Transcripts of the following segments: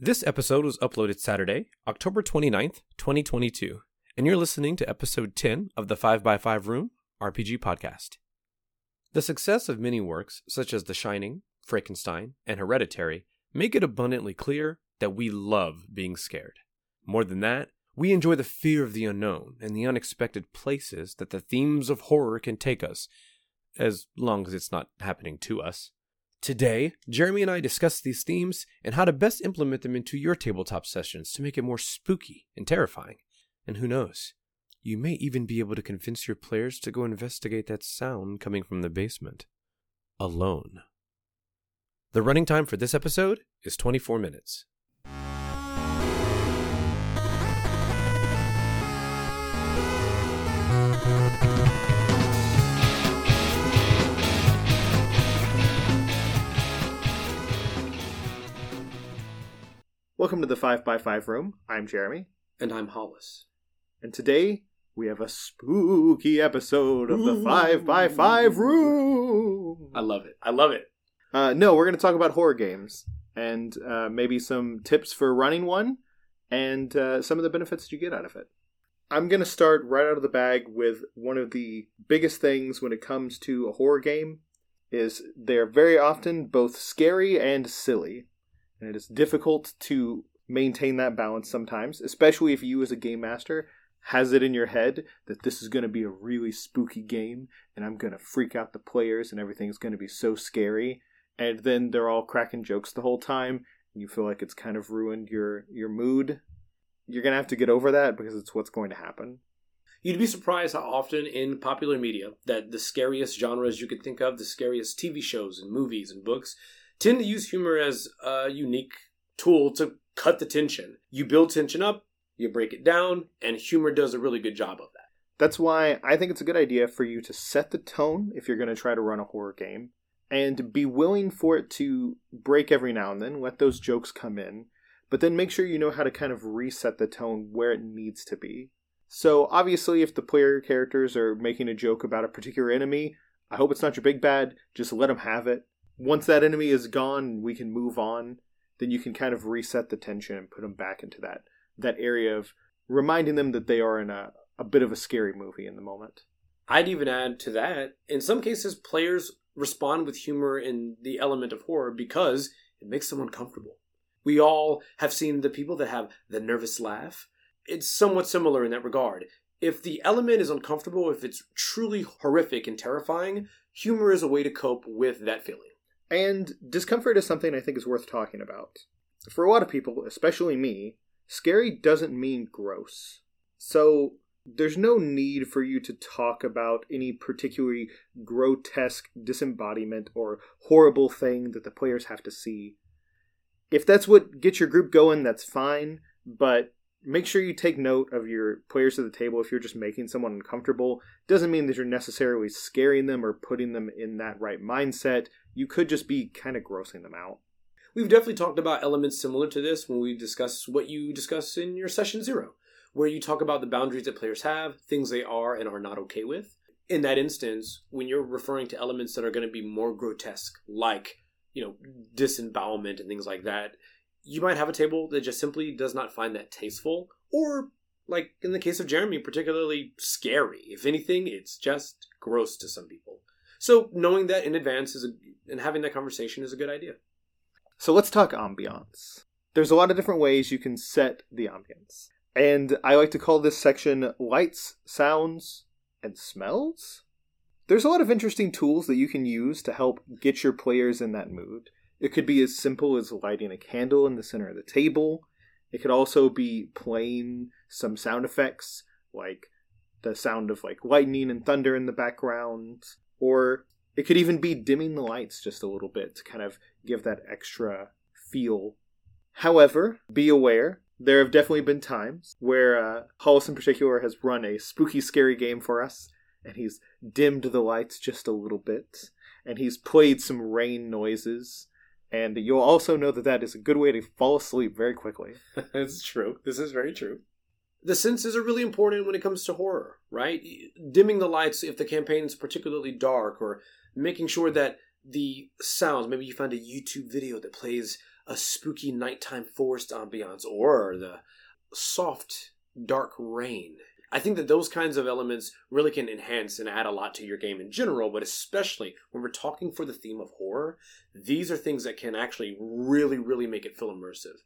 This episode was uploaded Saturday, October 29th, 2022, and you're listening to episode 10 of the 5x5 Room RPG podcast. The success of many works, such as The Shining, Frankenstein, and Hereditary, make it abundantly clear that we love being scared. More than that, we enjoy the fear of the unknown and the unexpected places that the themes of horror can take us, as long as it's not happening to us. Today, Jeremy and I discuss these themes and how to best implement them into your tabletop sessions to make it more spooky and terrifying. And who knows, you may even be able to convince your players to go investigate that sound coming from the basement. Alone. The running time for this episode is 24 minutes. Welcome to the 5x5 room. I'm Jeremy, And I'm Hollis. and today we have a spooky episode of the 5x5 room. I love it. I love it. Uh, no, we're going to talk about horror games and uh, maybe some tips for running one and uh, some of the benefits that you get out of it. I'm going to start right out of the bag with one of the biggest things when it comes to a horror game is they're very often both scary and silly. And it is difficult to maintain that balance sometimes, especially if you as a game master has it in your head that this is going to be a really spooky game and I'm going to freak out the players and everything's going to be so scary and then they're all cracking jokes the whole time and you feel like it's kind of ruined your your mood. You're going to have to get over that because it's what's going to happen. You'd be surprised how often in popular media that the scariest genres you could think of, the scariest TV shows and movies and books, tend to use humor as a unique tool to cut the tension. You build tension up, you break it down, and humor does a really good job of that. That's why I think it's a good idea for you to set the tone if you're going to try to run a horror game and be willing for it to break every now and then, let those jokes come in, but then make sure you know how to kind of reset the tone where it needs to be. So, obviously, if the player characters are making a joke about a particular enemy, I hope it's not your big bad, just let them have it. Once that enemy is gone we can move on, then you can kind of reset the tension and put them back into that that area of reminding them that they are in a, a bit of a scary movie in the moment. I'd even add to that, in some cases, players respond with humor in the element of horror because it makes them uncomfortable. We all have seen the people that have the nervous laugh. It's somewhat similar in that regard. If the element is uncomfortable, if it's truly horrific and terrifying, humor is a way to cope with that feeling. And discomfort is something I think is worth talking about. For a lot of people, especially me, scary doesn't mean gross. So there's no need for you to talk about any particularly grotesque disembodiment or horrible thing that the players have to see. If that's what gets your group going, that's fine, but make sure you take note of your players at the table if you're just making someone uncomfortable. Doesn't mean that you're necessarily scaring them or putting them in that right mindset. You could just be kind of grossing them out. We've definitely talked about elements similar to this when we discuss what you discuss in your session zero, where you talk about the boundaries that players have, things they are and are not okay with. In that instance, when you're referring to elements that are going to be more grotesque, like, you know, disembowelment and things like that, you might have a table that just simply does not find that tasteful, or, like in the case of Jeremy, particularly scary. If anything, it's just gross to some people. So knowing that in advance is a, and having that conversation is a good idea. So let's talk ambiance. There's a lot of different ways you can set the ambience. And I like to call this section lights, sounds, and smells. There's a lot of interesting tools that you can use to help get your players in that mood. It could be as simple as lighting a candle in the center of the table. It could also be playing some sound effects, like the sound of like lightning and thunder in the background. Or it could even be dimming the lights just a little bit to kind of give that extra feel. However, be aware, there have definitely been times where uh, Hollis in particular has run a spooky, scary game for us, and he's dimmed the lights just a little bit, and he's played some rain noises, and you'll also know that that is a good way to fall asleep very quickly. it's true. This is very true. The senses are really important when it comes to horror, right? Dimming the lights if the campaign is particularly dark, or making sure that the sounds, maybe you find a YouTube video that plays a spooky nighttime forest ambiance or the soft, dark rain. I think that those kinds of elements really can enhance and add a lot to your game in general, but especially when we're talking for the theme of horror, these are things that can actually really, really make it feel immersive.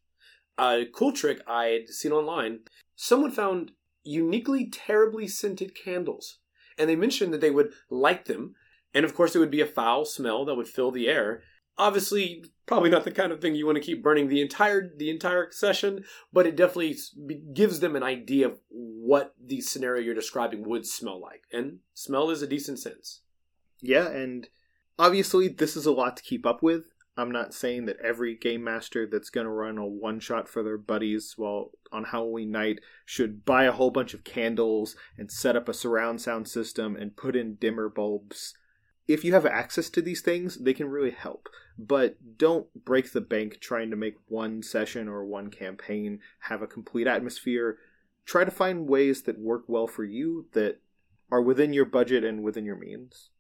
A cool trick I had seen online someone found uniquely terribly scented candles, and they mentioned that they would light them, and of course, it would be a foul smell that would fill the air. Obviously, probably not the kind of thing you want to keep burning the entire the entire session, but it definitely gives them an idea of what the scenario you're describing would smell like, and smell is a decent sense. Yeah, and obviously this is a lot to keep up with. I'm not saying that every game master that's going to run a one shot for their buddies while on Halloween night should buy a whole bunch of candles and set up a surround sound system and put in dimmer bulbs. If you have access to these things, they can really help. But don't break the bank trying to make one session or one campaign have a complete atmosphere. Try to find ways that work well for you that are within your budget and within your means.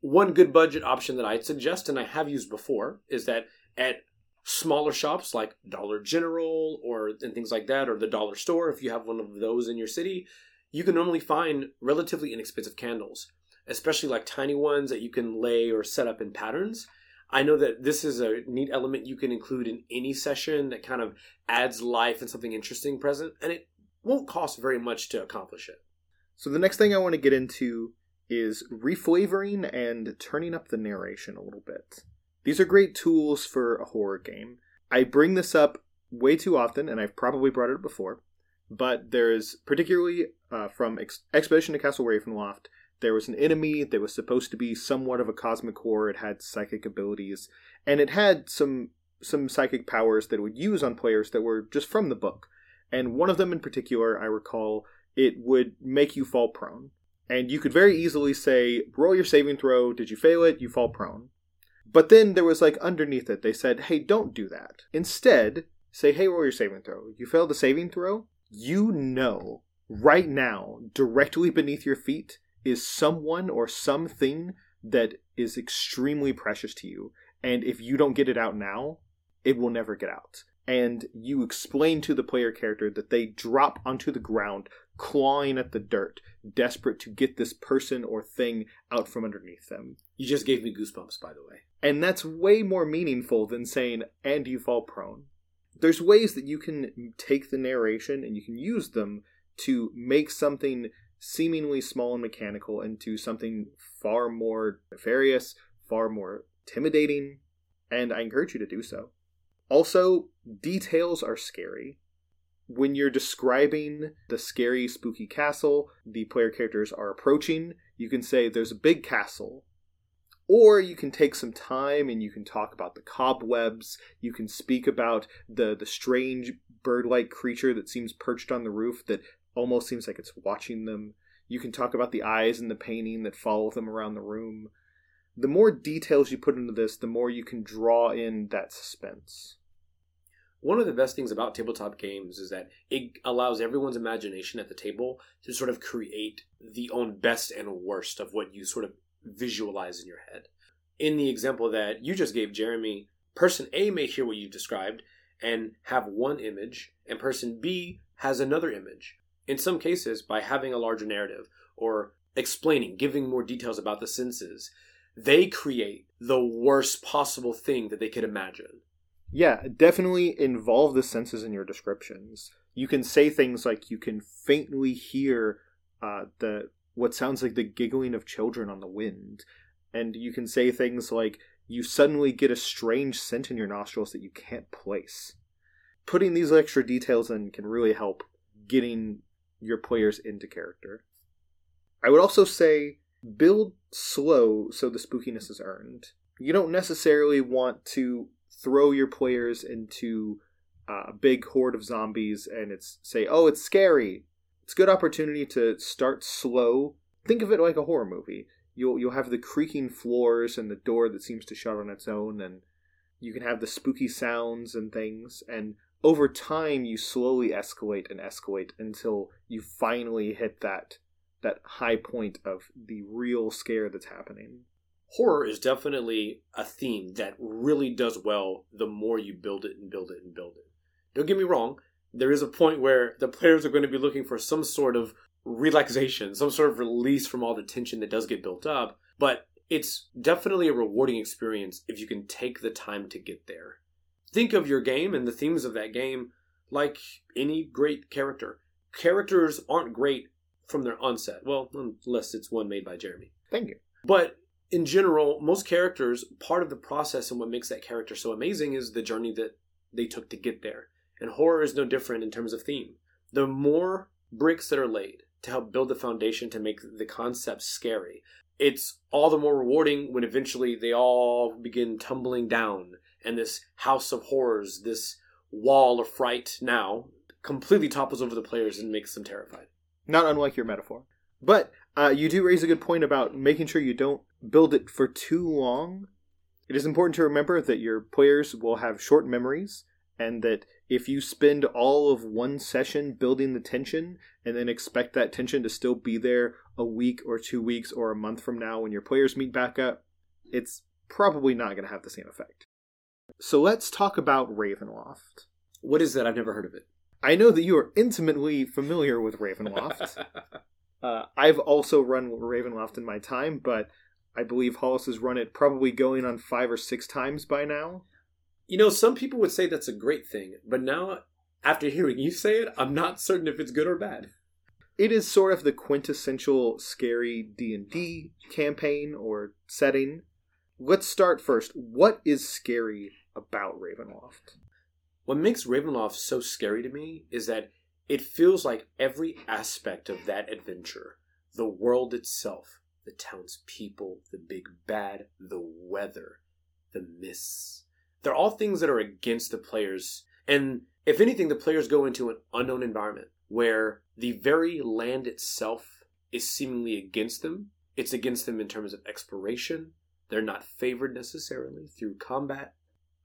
One good budget option that I'd suggest, and I have used before, is that at smaller shops like Dollar General or and things like that, or the dollar store, if you have one of those in your city, you can normally find relatively inexpensive candles, especially like tiny ones that you can lay or set up in patterns. I know that this is a neat element you can include in any session that kind of adds life and something interesting present, and it won't cost very much to accomplish it. So the next thing I want to get into is reflavoring and turning up the narration a little bit. These are great tools for a horror game. I bring this up way too often, and I've probably brought it up before, but there's particularly uh, from Ex- Expedition to Castle Ravenloft, there was an enemy that was supposed to be somewhat of a cosmic horror. It had psychic abilities, and it had some some psychic powers that it would use on players that were just from the book. And one of them in particular, I recall, it would make you fall prone. And you could very easily say, roll your saving throw. Did you fail it? You fall prone. But then there was like underneath it, they said, hey, don't do that. Instead, say, hey, roll your saving throw. You failed the saving throw? You know right now, directly beneath your feet, is someone or something that is extremely precious to you. And if you don't get it out now, it will never get out. And you explain to the player character that they drop onto the ground, clawing at the dirt, desperate to get this person or thing out from underneath them. You just gave me goosebumps, by the way. And that's way more meaningful than saying, and you fall prone. There's ways that you can take the narration and you can use them to make something seemingly small and mechanical into something far more nefarious, far more intimidating, and I encourage you to do so. Also, details are scary. When you're describing the scary, spooky castle the player characters are approaching, you can say there's a big castle. Or you can take some time and you can talk about the cobwebs. You can speak about the, the strange bird like creature that seems perched on the roof that almost seems like it's watching them. You can talk about the eyes in the painting that follow them around the room. The more details you put into this, the more you can draw in that suspense. One of the best things about tabletop games is that it allows everyone's imagination at the table to sort of create the own best and worst of what you sort of visualize in your head. In the example that you just gave, Jeremy, person A may hear what you described and have one image, and person B has another image. In some cases, by having a larger narrative or explaining, giving more details about the senses, they create the worst possible thing that they could imagine. Yeah, definitely involve the senses in your descriptions. You can say things like you can faintly hear uh, the what sounds like the giggling of children on the wind, and you can say things like you suddenly get a strange scent in your nostrils that you can't place. Putting these extra details in can really help getting your players into character. I would also say build slow so the spookiness is earned. You don't necessarily want to throw your players into a big horde of zombies and it's say, oh, it's scary. It's a good opportunity to start slow. Think of it like a horror movie. You'll you'll have the creaking floors and the door that seems to shut on its own, and you can have the spooky sounds and things. And over time, you slowly escalate and escalate until you finally hit that that high point of the real scare that's happening. horror is definitely a theme that really does well the more you build it and build it and build it. Don't get me wrong, there is a point where the players are going to be looking for some sort of relaxation, some sort of release from all the tension that does get built up, but it's definitely a rewarding experience if you can take the time to get there. Think of your game and the themes of that game like any great character. Characters aren't great from their onset. Well, unless it's one made by Jeremy. Thank you. But in general, most characters, part of the process and what makes that character so amazing is the journey that they took to get there. And horror is no different in terms of theme. The more bricks that are laid to help build the foundation to make the concept scary, it's all the more rewarding when eventually they all begin tumbling down and this house of horrors, this wall of fright now, completely topples over the players and makes them terrified. Not unlike your metaphor. But uh, you do raise a good point about making sure you don't build it for too long. It is important to remember that your players will have short memories, and that if you spend all of one session building the tension and then expect that tension to still be there a week or two weeks or a month from now when your players meet back up, it's probably not going to have the same effect. So let's talk about Ravenloft. What is that? I've never heard of it. I know that you are intimately familiar with Ravenloft. uh, I've also run Ravenloft in my time, but I believe Hollis has run it probably going on five or six times by now. You know, some people would say that's a great thing, but now, after hearing you say it, I'm not certain if it's good or bad. It is sort of the quintessential scary D&D campaign or setting. Let's start first. What is scary about Ravenloft? What makes Ravenloft so scary to me is that it feels like every aspect of that adventure, the world itself, the town's people, the big bad, the weather, the mists, they're all things that are against the players. And if anything, the players go into an unknown environment where the very land itself is seemingly against them. It's against them in terms of exploration. They're not favored necessarily through combat.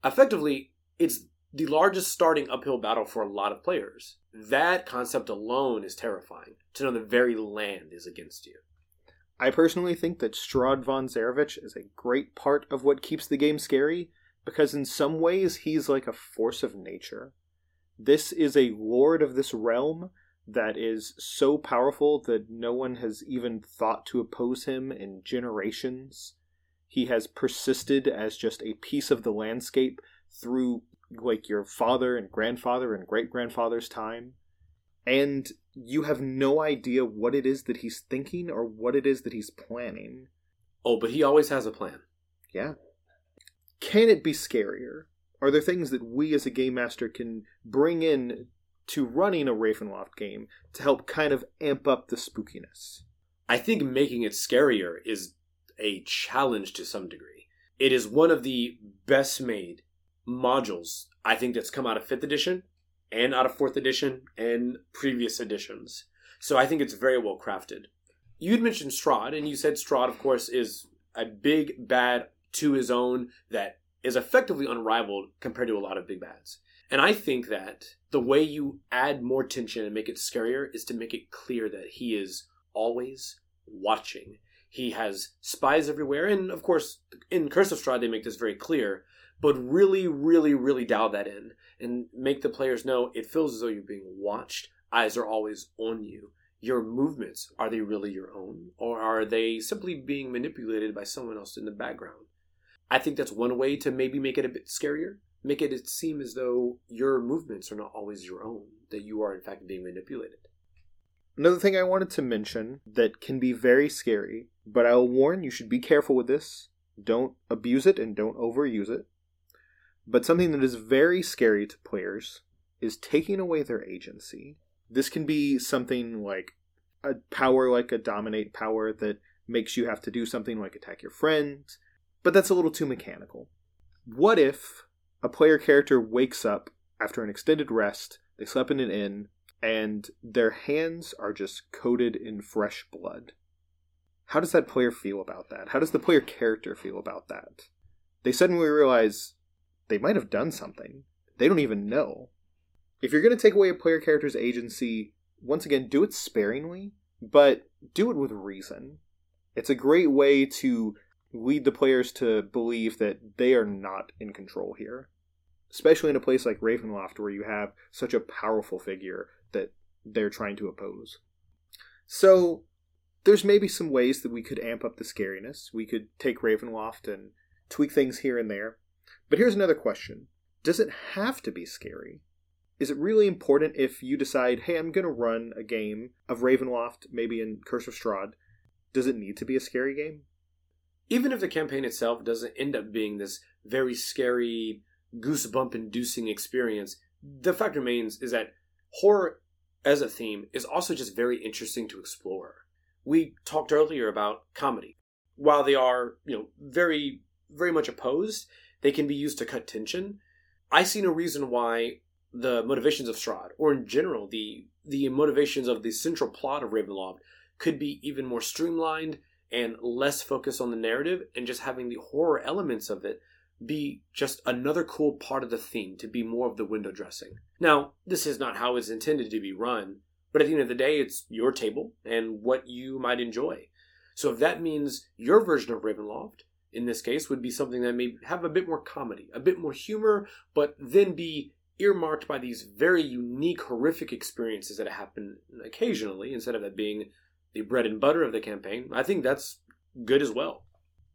Effectively, it's the largest starting uphill battle for a lot of players. That concept alone is terrifying to know the very land is against you. I personally think that Strahd von Zarovich is a great part of what keeps the game scary because in some ways he's like a force of nature. This is a lord of this realm that is so powerful that no one has even thought to oppose him in generations. He has persisted as just a piece of the landscape through like your father and grandfather and great grandfather's time. And you have no idea what it is that he's thinking or what it is that he's planning. Oh, but he always has a plan. Yeah. Can it be scarier? Are there things that we as a game master can bring in to running a Ravenloft game to help kind of amp up the spookiness? I think making it scarier is a challenge to some degree. It is one of the best made modules I think that's come out of 5th edition and out of 4th edition and previous editions. So I think it's very well crafted. You'd mentioned Strahd, and you said Strahd, of course, is a big bad to his own that is effectively unrivaled compared to a lot of big bads. And I think that the way you add more tension and make it scarier is to make it clear that he is always watching. He has spies everywhere, and of course, in Curse of Strahd, they make this very clear. But really, really, really dial that in and make the players know it feels as though you're being watched. Eyes are always on you. Your movements, are they really your own? Or are they simply being manipulated by someone else in the background? I think that's one way to maybe make it a bit scarier. Make it seem as though your movements are not always your own, that you are in fact being manipulated. Another thing I wanted to mention that can be very scary, but I'll warn you should be careful with this. Don't abuse it and don't overuse it. But something that is very scary to players is taking away their agency. This can be something like a power like a dominate power that makes you have to do something like attack your friends, but that's a little too mechanical. What if a player character wakes up after an extended rest, they slept in an inn, and their hands are just coated in fresh blood? How does that player feel about that? How does the player character feel about that? They suddenly realize they might have done something. They don't even know. If you're going to take away a player character's agency, once again, do it sparingly, but do it with reason. It's a great way to lead the players to believe that they are not in control here. Especially in a place like Ravenloft where you have such a powerful figure that they're trying to oppose. So, there's maybe some ways that we could amp up the scariness. We could take Ravenloft and tweak things here and there. But here's another question Does it have to be scary? Is it really important if you decide, hey, I'm going to run a game of Ravenloft, maybe in Curse of Strahd? Does it need to be a scary game? Even if the campaign itself doesn't end up being this very scary, goosebump inducing experience, the fact remains is that horror as a theme is also just very interesting to explore. We talked earlier about comedy. While they are, you know, very, very much opposed, they can be used to cut tension. I see no reason why the motivations of Strahd, or in general, the the motivations of the central plot of Ravenloft, could be even more streamlined and less focused on the narrative and just having the horror elements of it be just another cool part of the theme to be more of the window dressing. Now, this is not how it's intended to be run, but at the end of the day, it's your table and what you might enjoy. So if that means your version of Ravenloft, in this case, would be something that may have a bit more comedy, a bit more humor, but then be earmarked by these very unique, horrific experiences that happen occasionally, instead of that being the bread and butter of the campaign, I think that's good as well.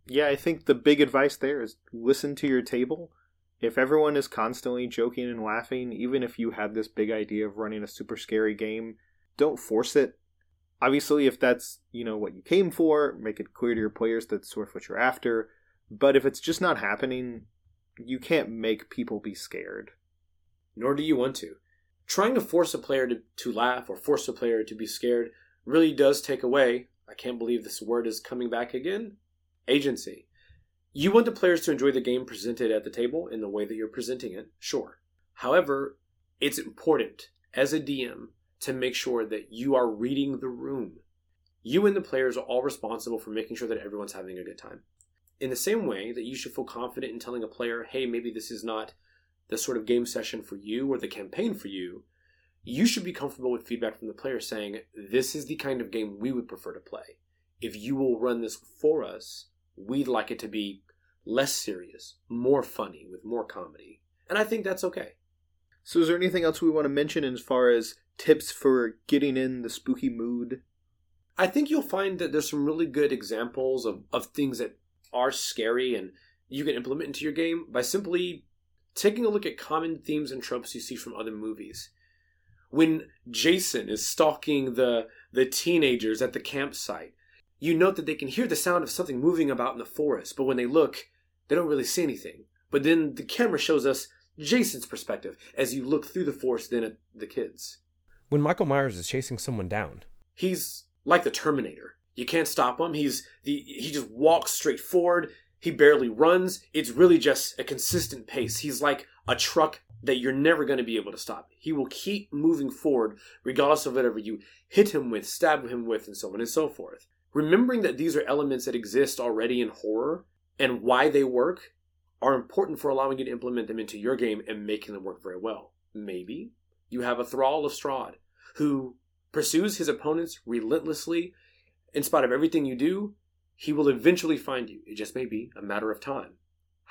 Yeah, I think the big advice there is listen to your table. If everyone is constantly joking and laughing, even if you have this big idea of running a super scary game, don't force it. Obviously, if that's, you know, what you came for, make it clear to your players that's sort of what you're after. But if it's just not happening, you can't make people be scared. Nor do you want to. Trying to force a player to, to laugh or force a player to be scared really does take away, I can't believe this word is coming back again, agency. You want the players to enjoy the game presented at the table in the way that you're presenting it, sure. However, it's important as a DM to make sure that you are reading the room. You and the players are all responsible for making sure that everyone's having a good time. In the same way that you should feel confident in telling a player, hey, maybe this is not the sort of game session for you or the campaign for you, you should be comfortable with feedback from the player saying, This is the kind of game we would prefer to play. If you will run this for us, we'd like it to be less serious, more funny, with more comedy. And I think that's okay. So, is there anything else we want to mention as far as tips for getting in the spooky mood? I think you'll find that there's some really good examples of, of things that are scary and you can implement into your game by simply taking a look at common themes and tropes you see from other movies when Jason is stalking the the teenagers at the campsite, you note that they can hear the sound of something moving about in the forest, but when they look, they don't really see anything. But then the camera shows us Jason's perspective as you look through the forest then at the kids. When Michael Myers is chasing someone down, he's like the Terminator. You can't stop him. He's the he just walks straight forward. He barely runs. It's really just a consistent pace. He's like a truck that you're never going to be able to stop. He will keep moving forward regardless of whatever you hit him with, stab him with, and so on and so forth. Remembering that these are elements that exist already in horror and why they work are important for allowing you to implement them into your game and making them work very well. Maybe you have a Thrall of Strahd who pursues his opponents relentlessly. In spite of everything you do, he will eventually find you. It just may be a matter of time.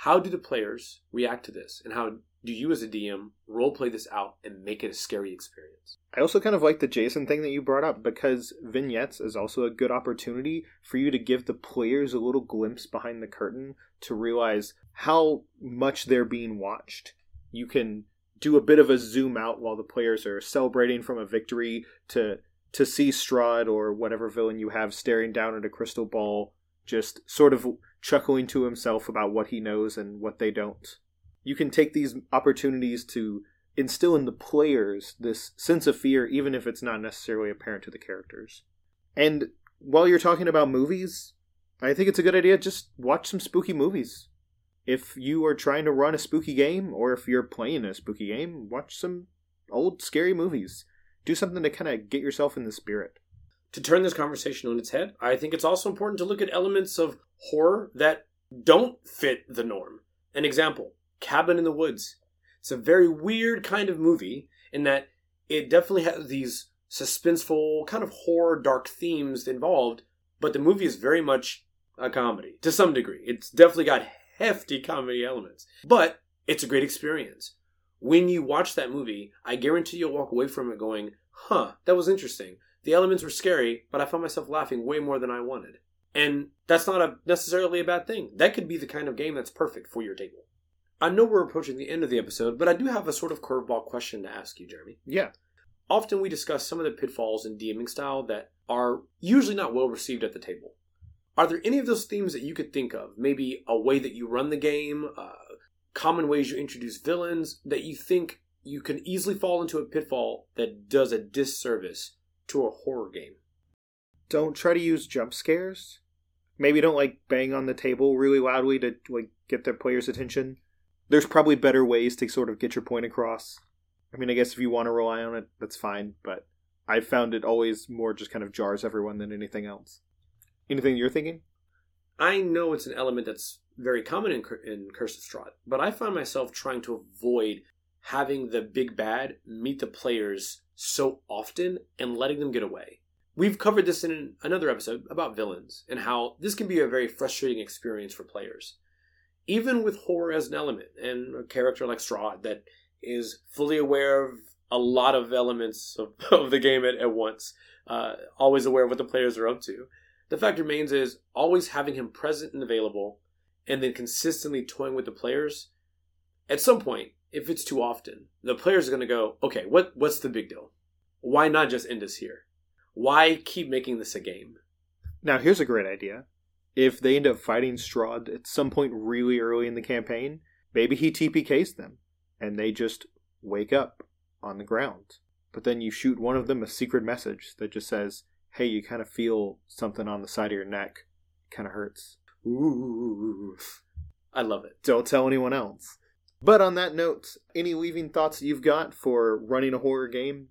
How do the players react to this, and how do you as a DM role play this out and make it a scary experience? I also kind of like the Jason thing that you brought up because vignettes is also a good opportunity for you to give the players a little glimpse behind the curtain to realize how much they're being watched. You can do a bit of a zoom out while the players are celebrating from a victory to to see Strahd or whatever villain you have staring down at a crystal ball, just sort of chuckling to himself about what he knows and what they don't you can take these opportunities to instill in the players this sense of fear, even if it's not necessarily apparent to the characters. And while you're talking about movies, I think it's a good idea just watch some spooky movies. If you are trying to run a spooky game, or if you're playing a spooky game, watch some old scary movies. Do something to kind of get yourself in the spirit. To turn this conversation on its head, I think it's also important to look at elements of horror that don't fit the norm. An example Cabin in the Woods. It's a very weird kind of movie in that it definitely has these suspenseful, kind of horror, dark themes involved, but the movie is very much a comedy to some degree. It's definitely got hefty comedy elements, but it's a great experience. When you watch that movie, I guarantee you'll walk away from it going, huh, that was interesting. The elements were scary, but I found myself laughing way more than I wanted. And that's not a, necessarily a bad thing. That could be the kind of game that's perfect for your table. I know we're approaching the end of the episode, but I do have a sort of curveball question to ask you, Jeremy. Yeah. Often we discuss some of the pitfalls in DMing style that are usually not well received at the table. Are there any of those themes that you could think of? Maybe a way that you run the game, uh, common ways you introduce villains that you think you can easily fall into a pitfall that does a disservice to a horror game? Don't try to use jump scares. Maybe don't like bang on the table really loudly to like get the player's attention. There's probably better ways to sort of get your point across. I mean, I guess if you want to rely on it, that's fine, but I've found it always more just kind of jars everyone than anything else. Anything you're thinking? I know it's an element that's very common in, in Curse of Strahd, but I find myself trying to avoid having the big bad meet the players so often and letting them get away. We've covered this in another episode about villains and how this can be a very frustrating experience for players. Even with horror as an element and a character like Strahd that is fully aware of a lot of elements of, of the game at, at once, uh, always aware of what the players are up to. The fact remains is always having him present and available, and then consistently toying with the players. At some point, if it's too often, the players are going to go, okay, what what's the big deal? Why not just end us here? Why keep making this a game? Now, here's a great idea. If they end up fighting Strahd at some point really early in the campaign, maybe he TPKs them, and they just wake up on the ground. But then you shoot one of them a secret message that just says, hey, you kind of feel something on the side of your neck. It Kind of hurts. Ooh. I love it. Don't tell anyone else. But on that note, any leaving thoughts you've got for running a horror game?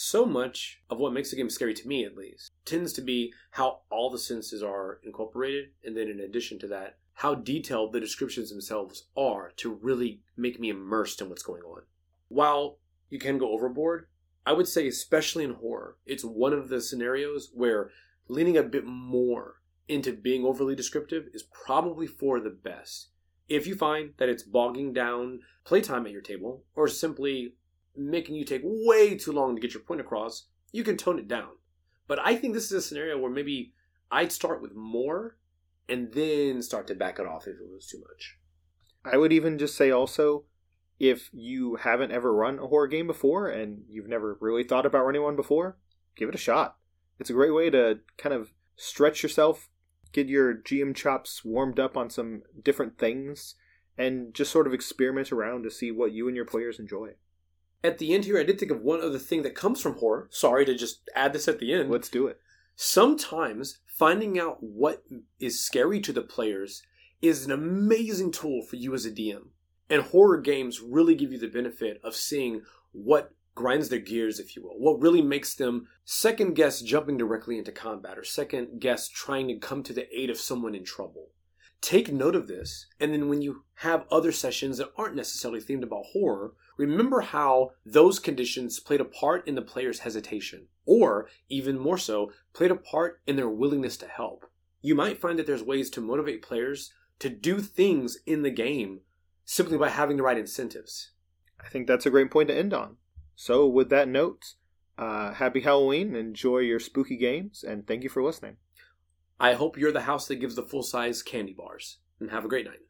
So much of what makes a game scary to me, at least, tends to be how all the senses are incorporated, and then in addition to that, how detailed the descriptions themselves are to really make me immersed in what's going on. While you can go overboard, I would say, especially in horror, it's one of the scenarios where leaning a bit more into being overly descriptive is probably for the best. If you find that it's bogging down playtime at your table, or simply making you take way too long to get your point across, you can tone it down. But I think this is a scenario where maybe I'd start with more and then start to back it off if it was too much. I would even just say also if you haven't ever run a horror game before and you've never really thought about running one before, give it a shot. It's a great way to kind of stretch yourself, get your GM chops warmed up on some different things, and just sort of experiment around to see what you and your players enjoy. At the end here, I did think of one other thing that comes from horror. Sorry to just add this at the end. Let's do it. Sometimes finding out what is scary to the players is an amazing tool for you as a DM. And horror games really give you the benefit of seeing what grinds their gears, if you will, what really makes them second guess jumping directly into combat or second guess trying to come to the aid of someone in trouble. Take note of this, and then when you have other sessions that aren't necessarily themed about horror, remember how those conditions played a part in the player's hesitation, or even more so, played a part in their willingness to help. You might find that there's ways to motivate players to do things in the game simply by having the right incentives. I think that's a great point to end on. So, with that note, uh, happy Halloween, enjoy your spooky games, and thank you for listening. I hope you're the house that gives the full size candy bars, and have a great night.